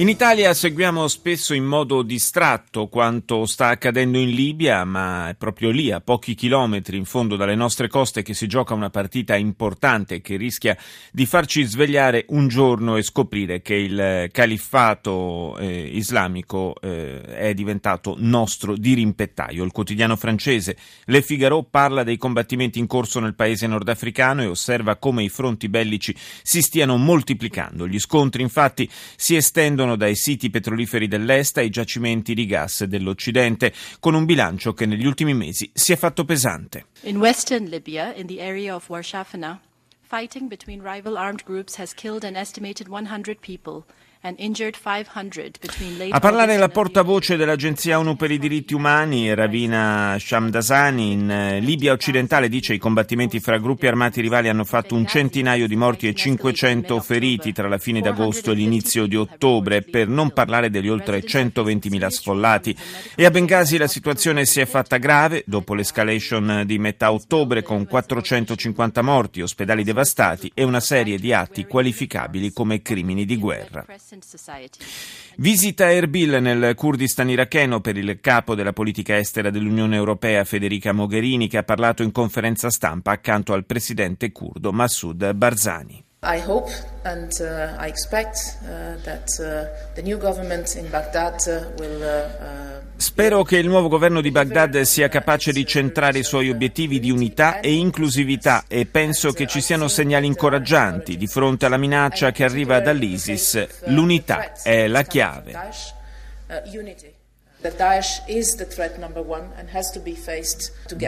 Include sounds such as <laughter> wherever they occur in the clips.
In Italia seguiamo spesso in modo distratto quanto sta accadendo in Libia, ma è proprio lì, a pochi chilometri in fondo dalle nostre coste, che si gioca una partita importante che rischia di farci svegliare un giorno e scoprire che il califfato eh, islamico eh, è diventato nostro dirimpettaio. Il quotidiano francese Le Figaro parla dei combattimenti in corso nel paese nordafricano e osserva come i fronti bellici si stiano moltiplicando. Gli scontri infatti si estendono provengono dai siti petroliferi dell'Est ai giacimenti di gas dell'Occidente, con un bilancio che negli ultimi mesi si è fatto pesante. In western Libya, in the area of Warshafana, fighting between rival armed groups has killed an estimated 100 people. A parlare la portavoce dell'Agenzia ONU per i diritti umani, Ravina Shamdasani, in eh, Libia occidentale dice che i combattimenti fra gruppi armati rivali hanno fatto un centinaio di morti e 500 feriti tra la fine d'agosto e l'inizio di ottobre, per non parlare degli oltre 120.000 sfollati. E a Bengasi la situazione si è fatta grave dopo l'escalation di metà ottobre con 450 morti, ospedali devastati e una serie di atti qualificabili come crimini di guerra. Visita Erbil nel Kurdistan iracheno per il capo della politica estera dell'Unione Europea Federica Mogherini che ha parlato in conferenza stampa accanto al presidente curdo Massoud Barzani. I hope and uh, I expect uh, that uh, the new government in Baghdad uh, will uh, uh, Spero che il nuovo governo di Baghdad sia capace di centrare i suoi obiettivi di unità e inclusività e penso che ci siano segnali incoraggianti di fronte alla minaccia che arriva dall'ISIS. L'unità è la chiave.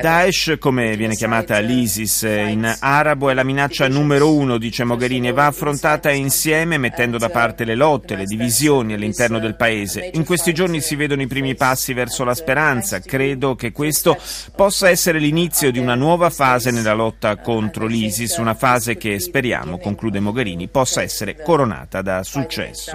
Daesh, come viene chiamata l'ISIS in arabo, è la minaccia numero uno, dice Mogherini, e va affrontata insieme mettendo da parte le lotte, le divisioni all'interno del paese. In questi giorni si vedono i primi passi verso la speranza. Credo che questo possa essere l'inizio di una nuova fase nella lotta contro l'ISIS, una fase che speriamo, conclude Mogherini, possa essere coronata da successo.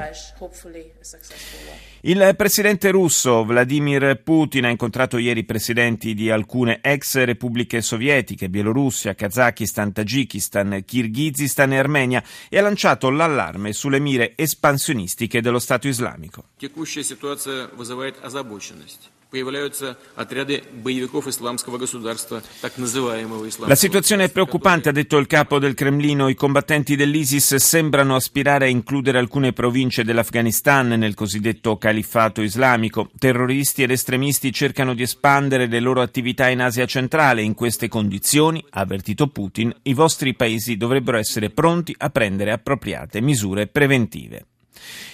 Il presidente russo Vladimir Putin ha incontrato ieri i presidenti di alcune ex repubbliche sovietiche, Bielorussia, Kazakistan, Tagikistan, Kirghizistan e Armenia e ha lanciato l'allarme sulle mire espansionistiche dello Stato islamico. Текущая ситуация вызывает озабоченность. La situazione è preoccupante, ha detto il capo del Cremlino. I combattenti dell'ISIS sembrano aspirare a includere alcune province dell'Afghanistan nel cosiddetto califfato islamico. Terroristi ed estremisti cercano di espandere le loro attività in Asia centrale. In queste condizioni, ha avvertito Putin, i vostri paesi dovrebbero essere pronti a prendere appropriate misure preventive.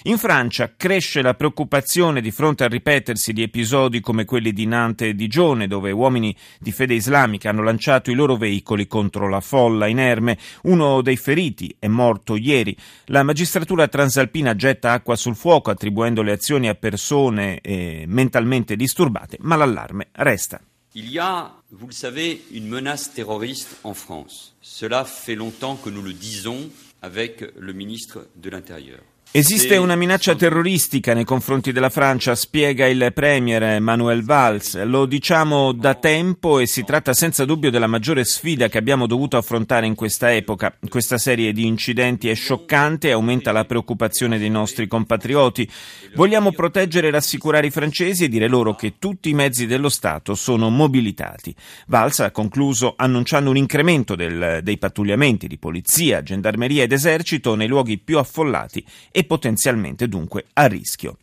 In Francia cresce la preoccupazione di fronte al ripetersi di episodi come quelli di Nantes e Digione, dove uomini di fede islamica hanno lanciato i loro veicoli contro la folla inerme. Uno dei feriti è morto ieri. La magistratura transalpina getta acqua sul fuoco attribuendo le azioni a persone eh, mentalmente disturbate, ma l'allarme resta. Il y a, vous le savez, une menace terroriste en France. Cela fait longtemps que nous le disons avec le ministre de l'Intérieur. Esiste una minaccia terroristica nei confronti della Francia, spiega il premier Manuel Valls. Lo diciamo da tempo e si tratta senza dubbio della maggiore sfida che abbiamo dovuto affrontare in questa epoca. Questa serie di incidenti è scioccante e aumenta la preoccupazione dei nostri compatrioti. Vogliamo proteggere e rassicurare i francesi e dire loro che tutti i mezzi dello Stato sono mobilitati. Valls ha concluso annunciando un incremento del, dei pattugliamenti di polizia, gendarmeria ed esercito nei luoghi più affollati e potenzialmente dunque a rischio.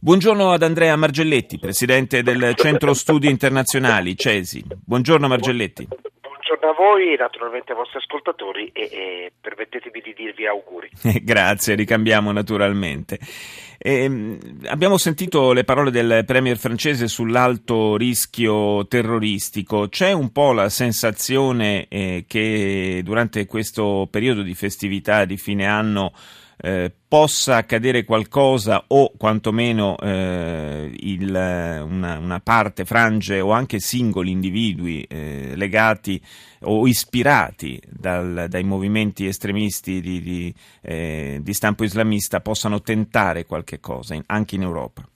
Buongiorno ad Andrea Margelletti, presidente del Centro Studi Internazionali, CESI. Buongiorno Margelletti. Buongiorno a voi, naturalmente ai vostri ascoltatori e, e permettetemi di dirvi auguri. <laughs> Grazie, ricambiamo naturalmente. E, abbiamo sentito le parole del premier francese sull'alto rischio terroristico. C'è un po' la sensazione eh, che durante questo periodo di festività di fine anno eh, possa accadere qualcosa o quantomeno eh, il, una, una, parte, frange o anche singoli individui eh, legati o ispirati dal, dai movimenti estremisti di, di, eh, di, stampo islamista possano tentare qualche cosa in, anche in Europa?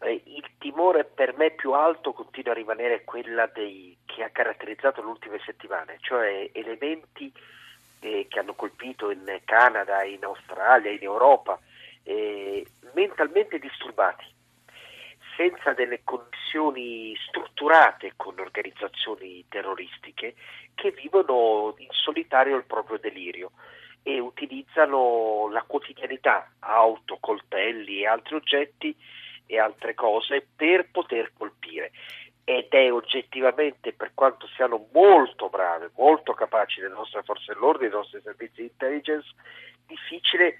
Eh, il timore per me più alto continua a rimanere quella dei, che ha caratterizzato le ultime settimane, cioè elementi eh, che hanno colpito in Canada, in Australia, in Europa, eh, mentalmente disturbati, senza delle connessioni strutturate con organizzazioni terroristiche che vivono in solitario il proprio delirio e utilizzano la quotidianità, auto, coltelli e altri oggetti e altre cose per poter colpire ed è oggettivamente, per quanto siano molto brave, molto capaci le nostre forze dell'ordine, i nostri servizi di intelligence, difficile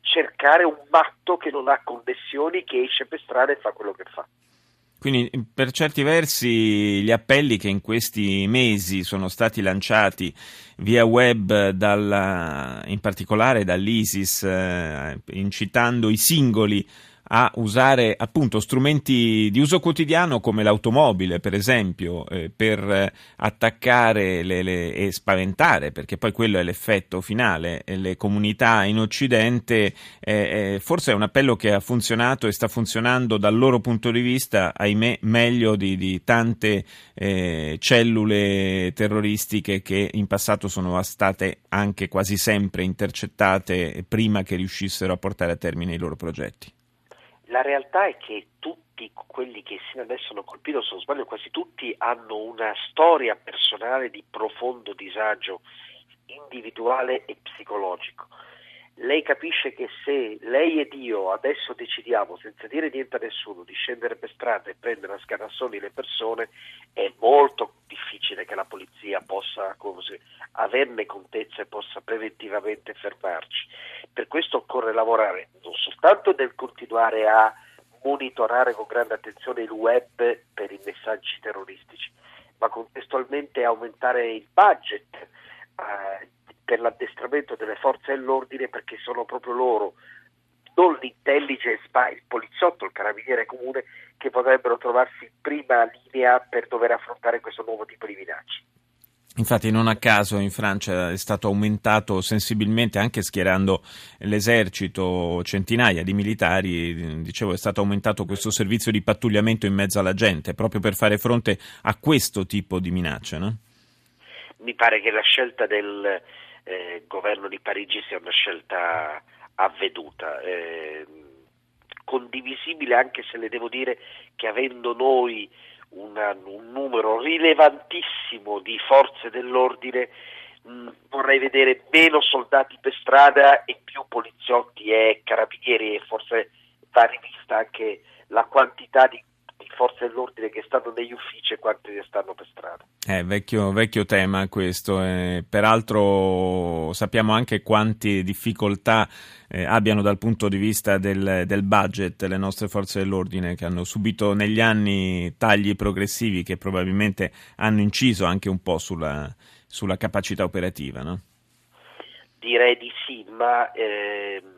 cercare un matto che non ha connessioni, che esce per strada e fa quello che fa. Quindi per certi versi gli appelli che in questi mesi sono stati lanciati via web dalla, in particolare dall'ISIS eh, incitando i singoli a usare appunto strumenti di uso quotidiano come l'automobile, per esempio, eh, per attaccare le, le, e spaventare, perché poi quello è l'effetto finale, le comunità in Occidente, eh, eh, forse è un appello che ha funzionato e sta funzionando dal loro punto di vista, ahimè, meglio di, di tante eh, cellule terroristiche che in passato sono state anche quasi sempre intercettate prima che riuscissero a portare a termine i loro progetti. La realtà è che tutti quelli che sino adesso hanno colpito, se non sbaglio quasi tutti, hanno una storia personale di profondo disagio individuale e psicologico lei capisce che se lei ed io adesso decidiamo, senza dire niente a nessuno, di scendere per strada e prendere a scarassoni le persone, è molto difficile che la polizia possa così, averne contezza e possa preventivamente fermarci. Per questo occorre lavorare non soltanto nel continuare a monitorare con grande attenzione il web per i messaggi terroristici, ma contestualmente aumentare il budget. Eh, per l'addestramento delle forze dell'ordine perché sono proprio loro, non l'intelligence ma il poliziotto, il carabiniere comune che potrebbero trovarsi in prima linea per dover affrontare questo nuovo tipo di minacce. Infatti non a caso in Francia è stato aumentato sensibilmente, anche schierando l'esercito, centinaia di militari, dicevo è stato aumentato questo servizio di pattugliamento in mezzo alla gente, proprio per fare fronte a questo tipo di minacce. No? Mi pare che la scelta del, eh, governo di Parigi sia una scelta avveduta, eh, condivisibile anche se le devo dire che avendo noi una, un numero rilevantissimo di forze dell'ordine mh, vorrei vedere meno soldati per strada e più poliziotti e carabinieri e forse va rivista anche la quantità di forze dell'ordine che stanno negli uffici e quanti ne stanno per strada. Eh, vecchio, vecchio tema questo, eh, peraltro sappiamo anche quante difficoltà eh, abbiano dal punto di vista del, del, budget le nostre forze dell'ordine che hanno subito negli anni tagli progressivi che probabilmente hanno inciso anche un po' sulla, sulla capacità operativa. No? Direi di sì, ma ehm,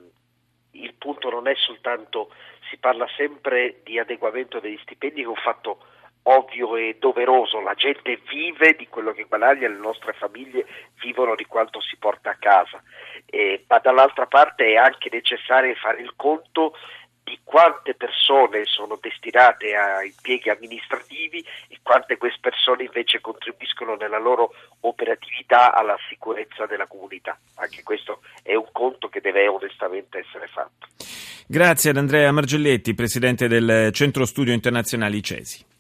il punto non è soltanto si parla sempre di adeguamento degli stipendi che è un fatto ovvio e doveroso, la gente vive di quello che guadagna, le nostre famiglie vivono di quanto si porta a casa, eh, ma dall'altra parte è anche necessario fare il conto di quante persone sono destinate a impieghi amministrativi e quante queste persone invece contribuiscono nella loro operatività alla sicurezza della comunità. Anche questo è un conto che deve onestamente essere fatto. Grazie ad Andrea Margelletti, presidente del Centro Studio Internazionali CESI.